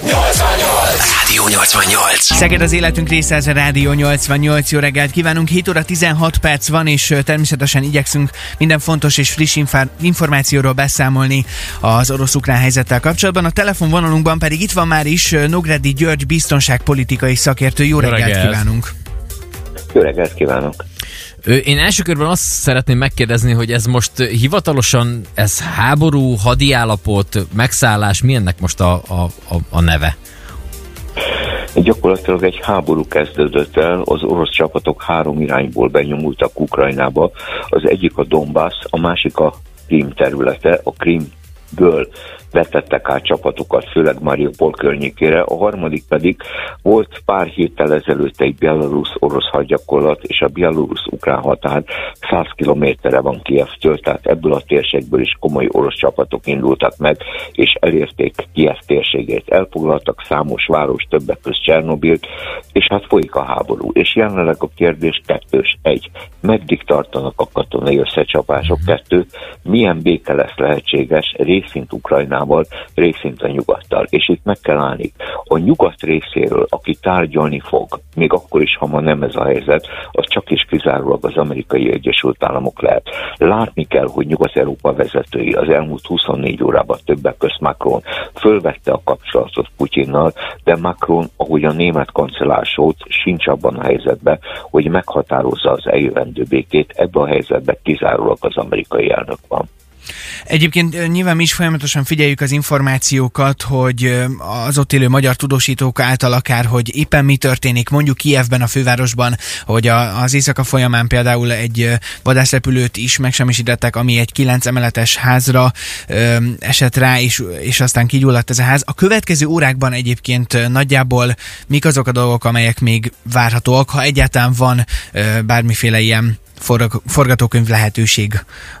Rádió 88. Szeged az életünk része, ez a Rádió 88. Jó reggelt kívánunk, 7 óra 16 perc van, és természetesen igyekszünk minden fontos és friss infá- információról beszámolni az orosz-ukrán helyzettel kapcsolatban. A telefonvonalunkban pedig itt van már is Nogredi György biztonságpolitikai szakértő. Jó, Jó reggelt, reggelt. kívánunk! Jó reggelt kívánok! Én első körben azt szeretném megkérdezni, hogy ez most hivatalosan, ez háború, hadiállapot, megszállás, mi ennek most a, a, a, a neve? Gyakorlatilag egy háború kezdődött el, az orosz csapatok három irányból benyomultak Ukrajnába. Az egyik a Donbass, a másik a Krím területe, a Krímből vetettek át csapatokat, főleg Mariupol környékére, a harmadik pedig volt pár héttel ezelőtt egy belarusz-orosz hadgyakorlat, és a belarusz-ukrán határ 100 kilométerre van Kievtől, tehát ebből a térségből is komoly orosz csapatok indultak meg, és elérték Kiev térségét. Elfoglaltak számos város, többek között Csernobilt, és hát folyik a háború. És jelenleg a kérdés kettős. Egy, meddig tartanak a katonai összecsapások? Kettő, milyen béke lesz lehetséges részint Ukrajnával, részint a nyugattal. És itt meg kell állni. A nyugat részéről, aki tárgyalni fog, még akkor is, ha ma nem ez a helyzet, az csak is kizárólag az amerikai Egyesült Államok lehet. Látni kell, hogy Nyugat-Európa vezetői az elmúlt 24 órában többek közt Macron fölvette a kapcsolatot Putyinnal, de Macron, ahogy a német kancellár Scholz, sincs abban a helyzetben, hogy meghatározza az eljövendő békét, ebbe a helyzetben kizárólag az amerikai elnök van. Egyébként nyilván mi is folyamatosan figyeljük az információkat, hogy az ott élő magyar tudósítók által akár, hogy éppen mi történik, mondjuk Kievben, a fővárosban, hogy a, az éjszaka folyamán például egy vadászrepülőt is megsemmisítettek, ami egy kilenc emeletes házra ö, esett rá, és, és aztán kigyulladt ez a ház. A következő órákban egyébként nagyjából mik azok a dolgok, amelyek még várhatóak, ha egyáltalán van ö, bármiféle ilyen forg- forgatókönyv lehetőség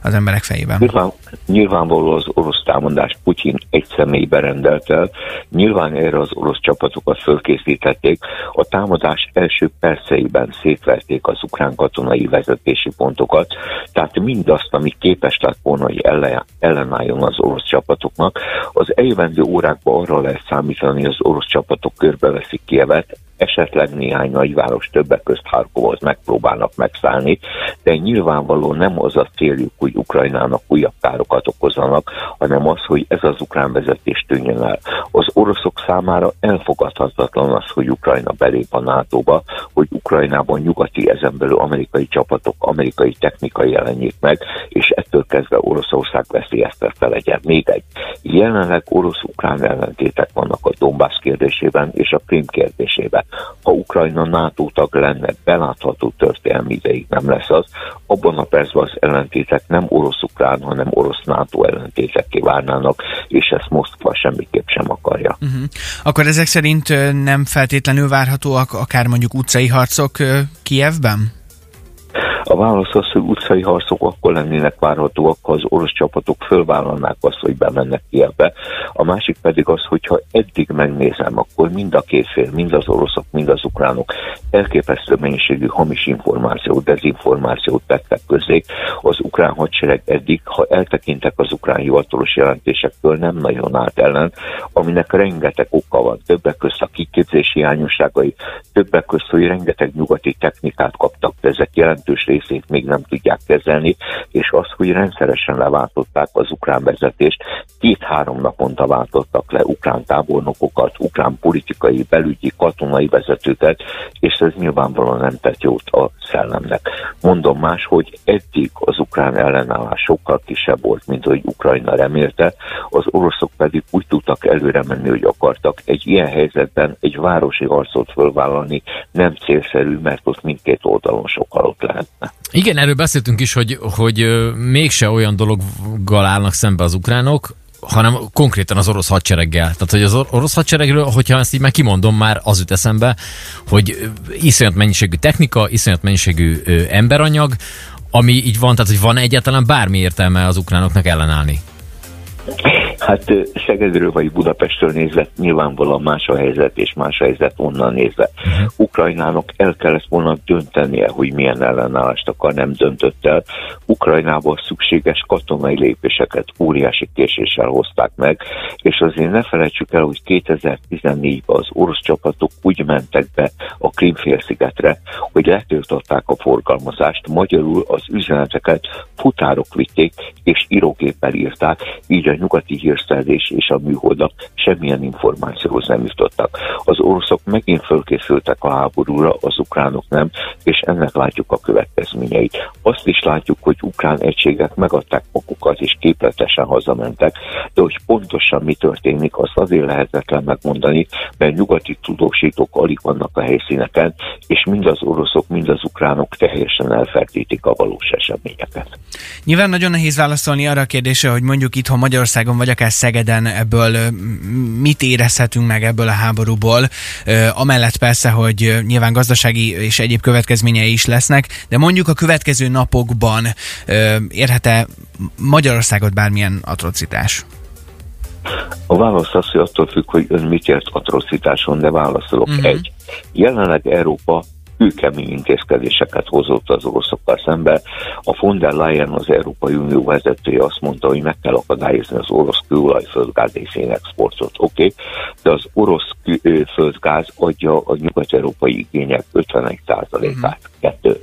az emberek fejében. Nyilván, nyilvánvaló az orosz támadást Putyin egy személybe rendelt el, nyilván erre az orosz csapatokat fölkészítették, a támadás első perceiben szétverték az ukrán katonai vezetési pontokat, tehát mindazt, ami képes lett volna, hogy ellen, ellenálljon az orosz csapatoknak, az eljövendő órákban arra lehet számítani, hogy az orosz csapatok körbeveszik Kievet, esetleg néhány nagyváros többek közt Harkovot megpróbálnak megszállni, de nyilvánvaló nem az a céljuk, hogy Ukrajnának újabb károkat okozzanak, hanem az, hogy ez az ukrán vezetés tűnjön el. Az oroszok számára elfogadhatatlan az, hogy Ukrajna belép a NATO-ba, hogy Ukrajnában nyugati ezen belül amerikai csapatok, amerikai technika jelenjék meg, és ettől kezdve Oroszország veszélyeztetve legyen. Még egy. Jelenleg orosz-ukrán ellentétek vannak a Donbass kérdésében és a Krim kérdésében. Ha Ukrajna NATO tag lenne, belátható történelmi ideig nem lesz az, abban a percben az ellentétek nem orosz-ukrán, hanem orosz-NATO ellentétekké válnának, és ezt Moszkva semmiképp sem akarja. Uh-huh. Akkor ezek szerint nem feltétlenül várhatóak akár mondjuk utcai harcok Kievben? A válasz az, hogy utcai harcok akkor lennének várhatóak, ha az orosz csapatok fölvállalnák azt, hogy bemennek ki ebbe. A másik pedig az, hogyha eddig megnézem, akkor mind a két fél, mind az oroszok, mind az ukránok elképesztő mennyiségű hamis információt, dezinformációt tettek közé. Az ukrán hadsereg eddig, ha eltekintek az ukrán hivatalos jelentésektől, nem nagyon állt ellen, aminek rengeteg oka van. Többek közt a kiképzési hiányosságai, többek közt, hogy rengeteg nyugati technikát kaptak, de ezek jelentős részét még nem tudják kezelni, és az, hogy rendszeresen leváltották az ukrán vezetést, két-három naponta váltottak le ukrán tábornokokat, ukrán politikai, belügyi, katonai vezetőket, és ez nyilvánvalóan nem tett jót a szellemnek. Mondom más, hogy eddig az ukrán ellenállás sokkal kisebb volt, mint hogy Ukrajna remélte, az oroszok pedig úgy tudtak előre menni, hogy akartak. Egy ilyen helyzetben egy városi harcot fölvállalni nem célszerű, mert ott mindkét oldalon sok halott lehetne. Igen, erről beszéltünk is, hogy, hogy mégse olyan dologgal állnak szembe az ukránok, hanem konkrétan az orosz hadsereggel. Tehát, hogy az or- orosz hadseregről, hogyha ezt így már kimondom, már az jut eszembe, hogy iszonyat mennyiségű technika, iszonyat mennyiségű emberanyag, ami így van, tehát hogy van egyáltalán bármi értelme az ukránoknak ellenállni. Hát Szegedről vagy Budapestről nézve nyilvánvalóan más a helyzet, és más a helyzet onnan nézve. Uh-huh. Ukrajnának el kellett volna döntenie, hogy milyen ellenállást akar, nem döntött el. Ukrajnából szükséges katonai lépéseket óriási késéssel hozták meg, és azért ne felejtsük el, hogy 2014-ben az orosz csapatok úgy mentek be a Krimfélszigetre, hogy letiltották a forgalmazást, magyarul az üzeneteket futárok vitték, és írógéppel írták, így a nyugati hírszerzés és a műholdak semmilyen információhoz nem jutottak. Az oroszok megint fölkészültek a háborúra, az ukránok nem, és ennek látjuk a következményeit. Azt is látjuk, hogy ukrán egységek megadták magukat, és képletesen hazamentek, de hogy pontosan mi történik, azt azért lehetetlen megmondani, mert nyugati tudósítók alig vannak a helyszíneken, és mind az oroszok, mind az ukránok teljesen elfertítik a valós eseményeket. Nyilván nagyon nehéz válaszolni arra a kérdésre, hogy mondjuk itthon Magyarországon, vagy akár Szegeden ebből mit érezhetünk meg ebből a háborúból, amellett persze, hogy nyilván gazdasági és egyéb következményei is lesznek, de mondjuk a következő napokban érhet-e Magyarországot bármilyen atrocitás? A válasz az, hogy attól függ, hogy ön mit ért atrocitáson, de válaszolok. Uh-huh. Egy. Jelenleg Európa kőkemény intézkedéseket hozott az oroszokkal szembe. A von der Leyen, az Európai Unió vezetője azt mondta, hogy meg kell akadályozni az orosz kőolaj földgáz és szénexportot. Oké, okay? de az orosz földgáz adja a nyugat-európai igények 51%-át. Uh-huh. Kettő.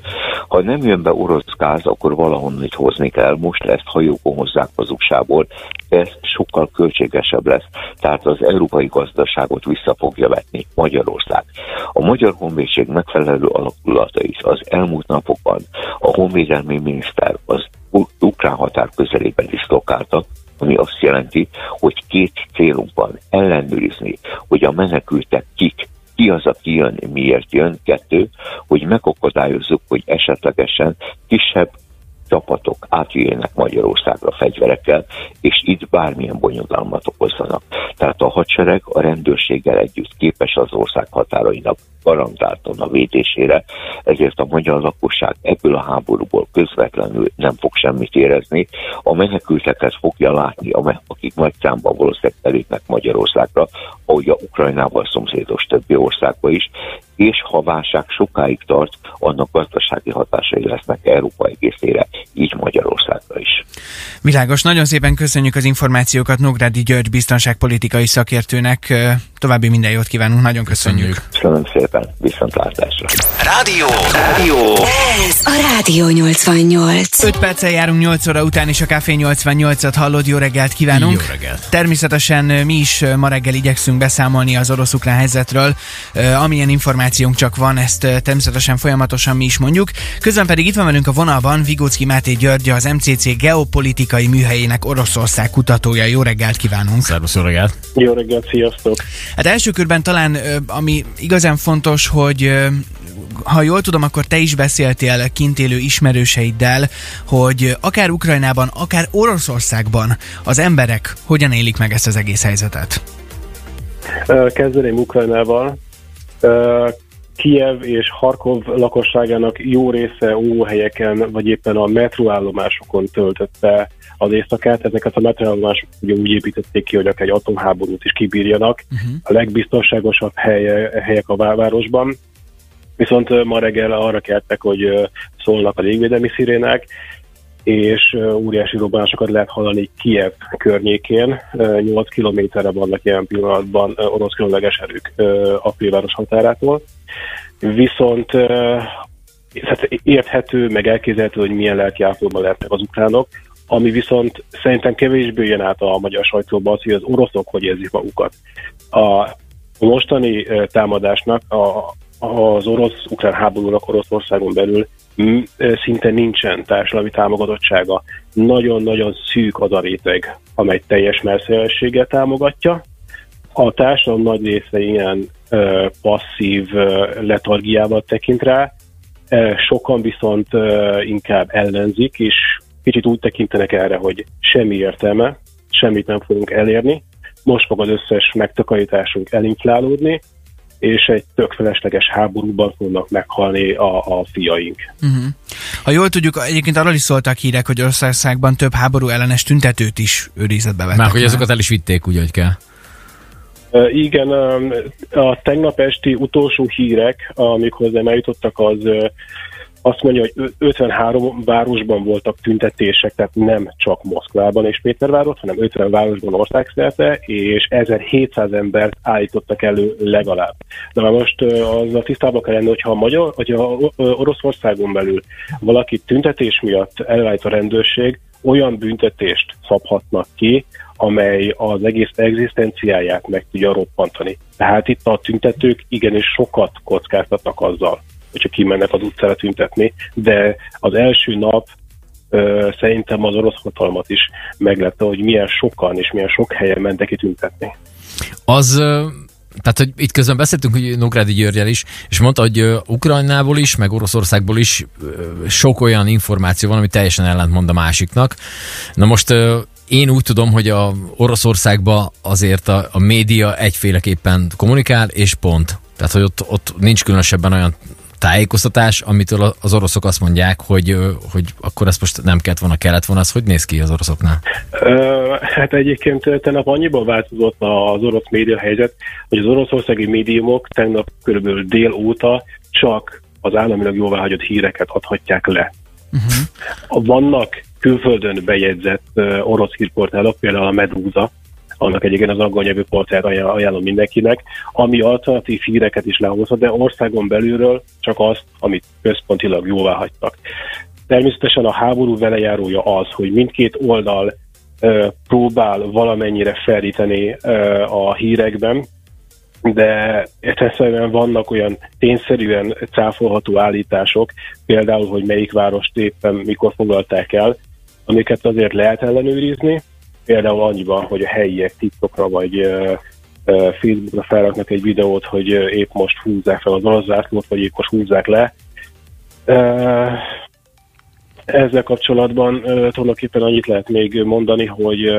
Ha nem jön be orosz gáz, akkor valahonnét hozni kell. Most ezt hajókon hozzák az USA-ból. Ez sokkal költségesebb lesz. Tehát az európai gazdaságot vissza fogja vetni Magyarország. A Magyar Honvédség megfelelő alakulata is az elmúlt napokban a honvédelmi miniszter az ukrán határ közelében diszlokáltak, ami azt jelenti, hogy két célunk van ellenőrizni, hogy a menekültek kik, ki az, aki jön, miért jön, kettő, hogy megakadályozzuk, hogy esetlegesen kisebb csapatok átjöjjenek Magyarországra fegyverekkel, és itt bármilyen bonyodalmat okozzanak. Tehát a hadsereg a rendőrséggel együtt képes az ország határainak garantáltan a védésére, ezért a magyar lakosság ebből a háborúból közvetlenül nem fog semmit érezni. A menekülteket fogja látni, akik nagy számban valószínűleg belépnek Magyarországra, ahogy a Ukrajnával szomszédos többi országba is, és ha válság sokáig tart, annak gazdasági hatásai lesznek Európa egészére, így Magyarországra is. Világos, nagyon szépen köszönjük az információkat Nógrádi György biztonságpolitikai szakértőnek. További minden jót kívánunk, nagyon köszönjük. Köszönöm szépen, viszontlátásra. Rádió! Rádió! Ez a Rádió 88. 5 perccel járunk 8 óra után, és a Café 88-at hallod. Jó reggelt kívánunk! Jó reggelt! Természetesen mi is ma reggel igyekszünk beszámolni az orosz-ukrán helyzetről. Amilyen információnk csak van, ezt természetesen folyamatosan mi is mondjuk. Közben pedig itt van velünk a vonalban Vigócki Máté György, az MCC geopolitikai műhelyének Oroszország kutatója. Jó reggelt kívánunk! Szervusz, jó reggelt! Jó reggelt, sziasztok! Hát első körben talán, ami igazán fontos, hogy ha jól tudom, akkor te is beszéltél kint élő ismerőseiddel, hogy akár Ukrajnában, akár Oroszországban az emberek hogyan élik meg ezt az egész helyzetet? Kezdeném Ukrajnával. Kiev és Harkov lakosságának jó része óvóhelyeken, vagy éppen a metróállomásokon töltötte az éjszakát. Ezeket a metróállomásokat ugye úgy építették ki, hogy akár egy atomháborút is kibírjanak. Uh-huh. A legbiztonságosabb helye, helyek a városban. Viszont ma reggel arra keltek, hogy szólnak a légvédelmi szirének, és óriási robbanásokat lehet hallani Kiev környékén. 8 kilométerre vannak ilyen pillanatban orosz különleges erők a főváros határától. Viszont hát érthető, meg elképzelhető, hogy milyen lelkiállapotban lehetnek az ukránok, ami viszont szerintem kevésbé jön át a magyar sajtóba az, hogy az oroszok hogy érzik magukat. A mostani támadásnak a, az orosz-ukrán háborúnak Oroszországon belül szinte nincsen társadalmi támogatottsága. Nagyon-nagyon szűk az a réteg, amely teljes merszélességgel támogatja. A társadalom nagy része ilyen ö, passzív ö, letargiával tekint rá, sokan viszont ö, inkább ellenzik, és kicsit úgy tekintenek erre, hogy semmi értelme, semmit nem fogunk elérni, most fog az összes megtakarításunk elinflálódni, és egy tök felesleges háborúban fognak meghalni a, a fiaink. Uh-huh. Ha jól tudjuk, egyébként arról is szóltak hírek, hogy Oroszországban több háború ellenes tüntetőt is őrizetbe vettek. Már hogy azokat el is vitték úgy, hogy kell. Igen, a tegnap esti utolsó hírek, amik hozzám eljutottak, az azt mondja, hogy 53 városban voltak tüntetések, tehát nem csak Moszkvában és Pétervárot, hanem 50 városban országszerte, és 1700 embert állítottak elő legalább. De már most az a tisztában kell lenni, hogyha a, Magyar, hogyha Oroszországon belül valaki tüntetés miatt elállít a rendőrség, olyan büntetést szabhatnak ki, amely az egész egzisztenciáját meg tudja roppantani. Tehát itt a tüntetők igenis sokat kockáztatnak azzal, hogyha kimennek az utcára tüntetni, de az első nap ö, szerintem az orosz hatalmat is meglepte, hogy milyen sokan és milyen sok helyen mentek ki tüntetni. Az tehát, hogy itt közben beszéltünk hogy Nógrádi Györgyel is, és mondta, hogy Ukrajnából is, meg Oroszországból is sok olyan információ van, ami teljesen ellentmond a másiknak. Na most én úgy tudom, hogy a Oroszországban azért a, a média egyféleképpen kommunikál, és pont. Tehát, hogy ott, ott nincs különösebben olyan tájékoztatás, amitől az oroszok azt mondják, hogy, hogy akkor ezt most nem kellett volna, kellett volna, az hogy néz ki az oroszoknál? Hát egyébként tegnap annyiban változott az orosz média helyzet, hogy az oroszországi médiumok tegnap körülbelül dél óta csak az államilag jóváhagyott híreket adhatják le. Uh-huh. Vannak külföldön bejegyzett orosz hírportálok, például a Medúza, annak egyébként az angol nyelvű portált ajánlom mindenkinek, ami alternatív híreket is lehozhat, de országon belülről csak azt, amit központilag jóvá hagytak. Természetesen a háború velejárója az, hogy mindkét oldal ö, próbál valamennyire felíteni ö, a hírekben, de egyszerűen vannak olyan tényszerűen cáfolható állítások, például, hogy melyik várost éppen mikor foglalták el, amiket azért lehet ellenőrizni, például annyiban, hogy a helyiek TikTokra vagy Facebookra felraknak egy videót, hogy épp most húzzák fel az orosz zászlót, vagy épp most húzzák le. Ezzel kapcsolatban tulajdonképpen annyit lehet még mondani, hogy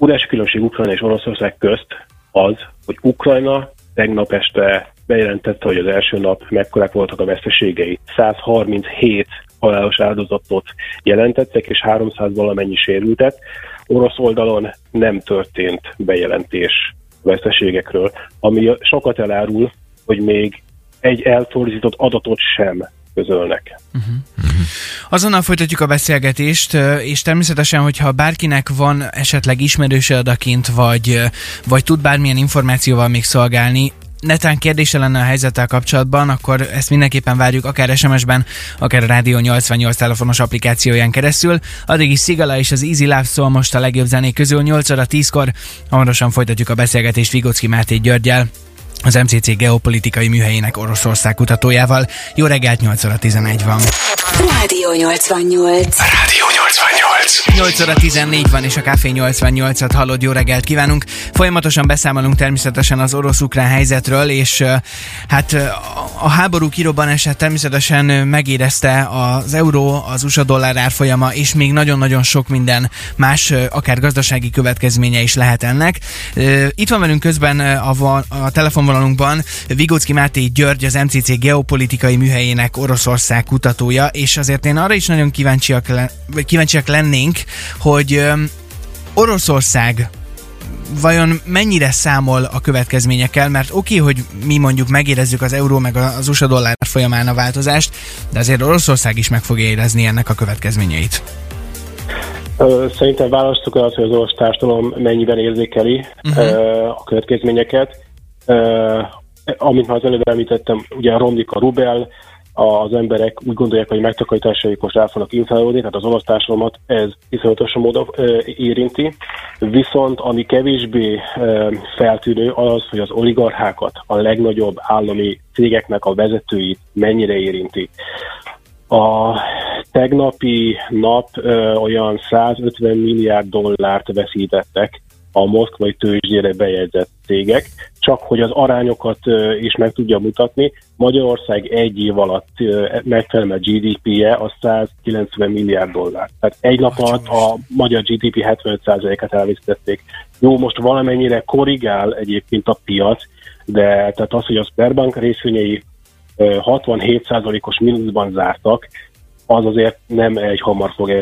óriási különbség Ukrajna és Oroszország közt az, hogy Ukrajna tegnap este bejelentette, hogy az első nap mekkorák voltak a veszteségei. 137 halálos áldozatot jelentettek, és 300 valamennyi sérültet. Orosz oldalon nem történt bejelentés veszteségekről, ami sokat elárul, hogy még egy eltorzított adatot sem közölnek. Uh-huh. Azonnal folytatjuk a beszélgetést, és természetesen, hogyha bárkinek van esetleg ismerőse adakint, vagy, vagy tud bármilyen információval még szolgálni, netán kérdése lenne a helyzettel kapcsolatban, akkor ezt mindenképpen várjuk akár SMS-ben, akár a Rádió 88 telefonos applikációján keresztül. Addig is Szigala és az Easy Love szól most a legjobb zenék közül 8 óra 10-kor. Hamarosan folytatjuk a beszélgetést Vigocki Máté Györgyel az MCC geopolitikai műhelyének Oroszország kutatójával. Jó reggelt, 8 óra 11 van. Rádió 88. Rádió 88. 8 óra 14 van, és a Café 88-at hallod, jó reggelt kívánunk. Folyamatosan beszámolunk természetesen az orosz-ukrán helyzetről, és hát a háború kirobbanását természetesen megérezte az euró, az USA dollár árfolyama, és még nagyon-nagyon sok minden más, akár gazdasági következménye is lehet ennek. Itt van velünk közben a, a telefonvonalunkban Vigocki Máté György, az MCC geopolitikai műhelyének Oroszország kutatója, és azért én arra is nagyon kíváncsiak, le, kíváncsiak lennénk, hogy Oroszország vajon mennyire számol a következményekkel, mert oké, okay, hogy mi mondjuk megérezzük az euró meg az USA dollár folyamán a változást, de azért Oroszország is meg fogja érezni ennek a következményeit. Szerintem választok el azt, hogy az orosz társadalom mennyiben érzékeli uh-huh. a következményeket. Amint már az előbb említettem, ugye romlik a rubel, az emberek úgy gondolják, hogy megtakarításaik most el fognak inflálódni, tehát az orosz társadalmat ez iszonyatosan módon érinti. Viszont ami kevésbé feltűnő az, hogy az oligarchákat, a legnagyobb állami cégeknek a vezetőit mennyire érinti. A tegnapi nap ö, olyan 150 milliárd dollárt veszítettek a moszkvai tőzsdére bejegyzett cégek, csak hogy az arányokat is meg tudja mutatni. Magyarország egy év alatt megfelelő GDP-je a 190 milliárd dollár. Tehát egy nap alatt a magyar GDP 75%-át elvesztették. Jó, most valamennyire korrigál egyébként a piac, de tehát az, hogy a Sperbank részvényei 67%-os mínuszban zártak, az azért nem egy hamar fog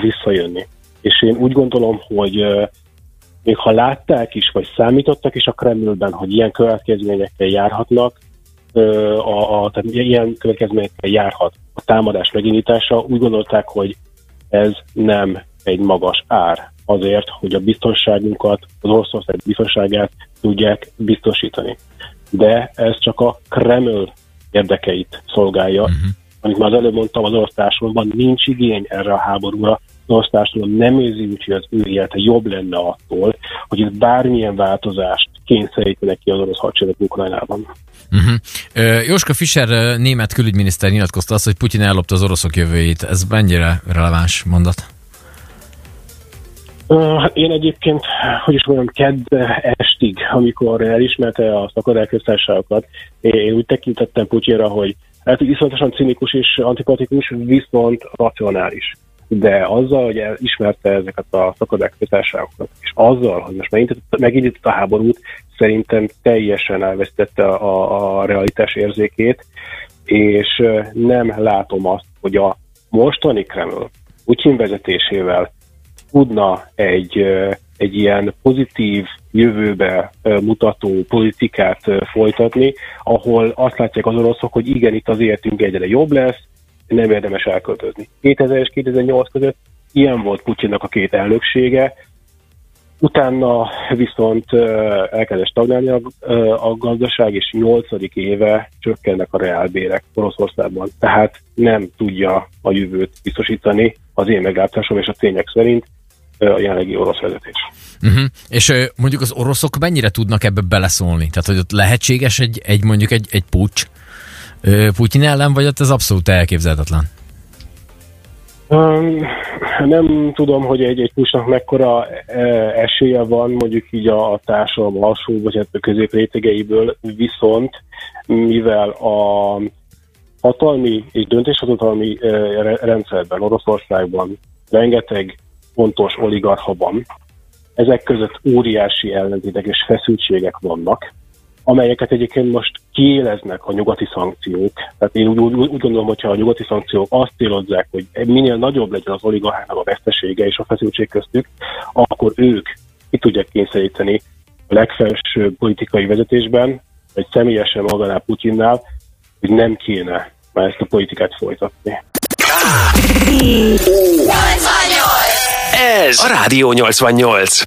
visszajönni. És én úgy gondolom, hogy még ha látták is, vagy számítottak is a Kremlben, hogy ilyen következményekkel járhatnak, a, a, tehát ilyen következményekkel járhat a támadás megindítása, úgy gondolták, hogy ez nem egy magas ár azért, hogy a biztonságunkat, az Oroszország biztonságát tudják biztosítani. De ez csak a Kreml érdekeit szolgálja. Uh-huh. Amit már az előbb mondtam, az orosz nincs igény erre a háborúra, orosz társadalom nem érzi úgy, hogy az ő élete jobb lenne attól, hogy itt bármilyen változást kényszerítenek ki az orosz hadsereg Ukrajnában. Uh-huh. Uh, Jóska Fischer, német külügyminiszter nyilatkozta azt, hogy Putyin ellopta az oroszok jövőjét. Ez mennyire releváns mondat? Hát én egyébként, hogy is mondjam, kedd estig, amikor elismerte a szakadályköztársaságokat, én úgy tekintettem Putyinra, hogy lehet, hogy iszonyatosan cinikus és antipatikus, viszont racionális de azzal, hogy ismerte ezeket a szakadékkötárságokat, és azzal, hogy most megindított a háborút, szerintem teljesen elvesztette a, a realitás érzékét, és nem látom azt, hogy a mostani Kreml Putyin vezetésével tudna egy, egy ilyen pozitív jövőbe mutató politikát folytatni, ahol azt látják az oroszok, hogy igen, itt az életünk egyre jobb lesz, nem érdemes elköltözni. 2000 és 2008 között ilyen volt Putyinnak a két elnöksége, utána viszont elkezdett stagnálni a, a gazdaság, és 8. éve csökkennek a reálbérek Oroszországban. Tehát nem tudja a jövőt biztosítani az én meglátásom és a tények szerint a jelenlegi orosz vezetés. Uh-huh. És mondjuk az oroszok mennyire tudnak ebbe beleszólni? Tehát, hogy ott lehetséges egy, egy mondjuk egy, egy pucs? Putyin ellen, vagy ott ez abszolút elképzelhetetlen? Nem tudom, hogy egy, egy pusnak mekkora esélye van mondjuk így a, a társadalom alsó vagy hát a közép rétegeiből, viszont mivel a hatalmi és döntéshatalmi rendszerben, Oroszországban rengeteg fontos oligarcha van, ezek között óriási ellentétek és feszültségek vannak, amelyeket egyébként most kiéleznek a nyugati szankciók. Tehát én úgy, úgy, úgy gondolom, hogyha a nyugati szankciók azt célozzák, hogy minél nagyobb legyen az oligarchának a vesztesége és a feszültség köztük, akkor ők ki tudják kényszeríteni a legfelsőbb politikai vezetésben, vagy személyesen maganál Putyinnál, hogy nem kéne már ezt a politikát folytatni. Ez a Rádió 88.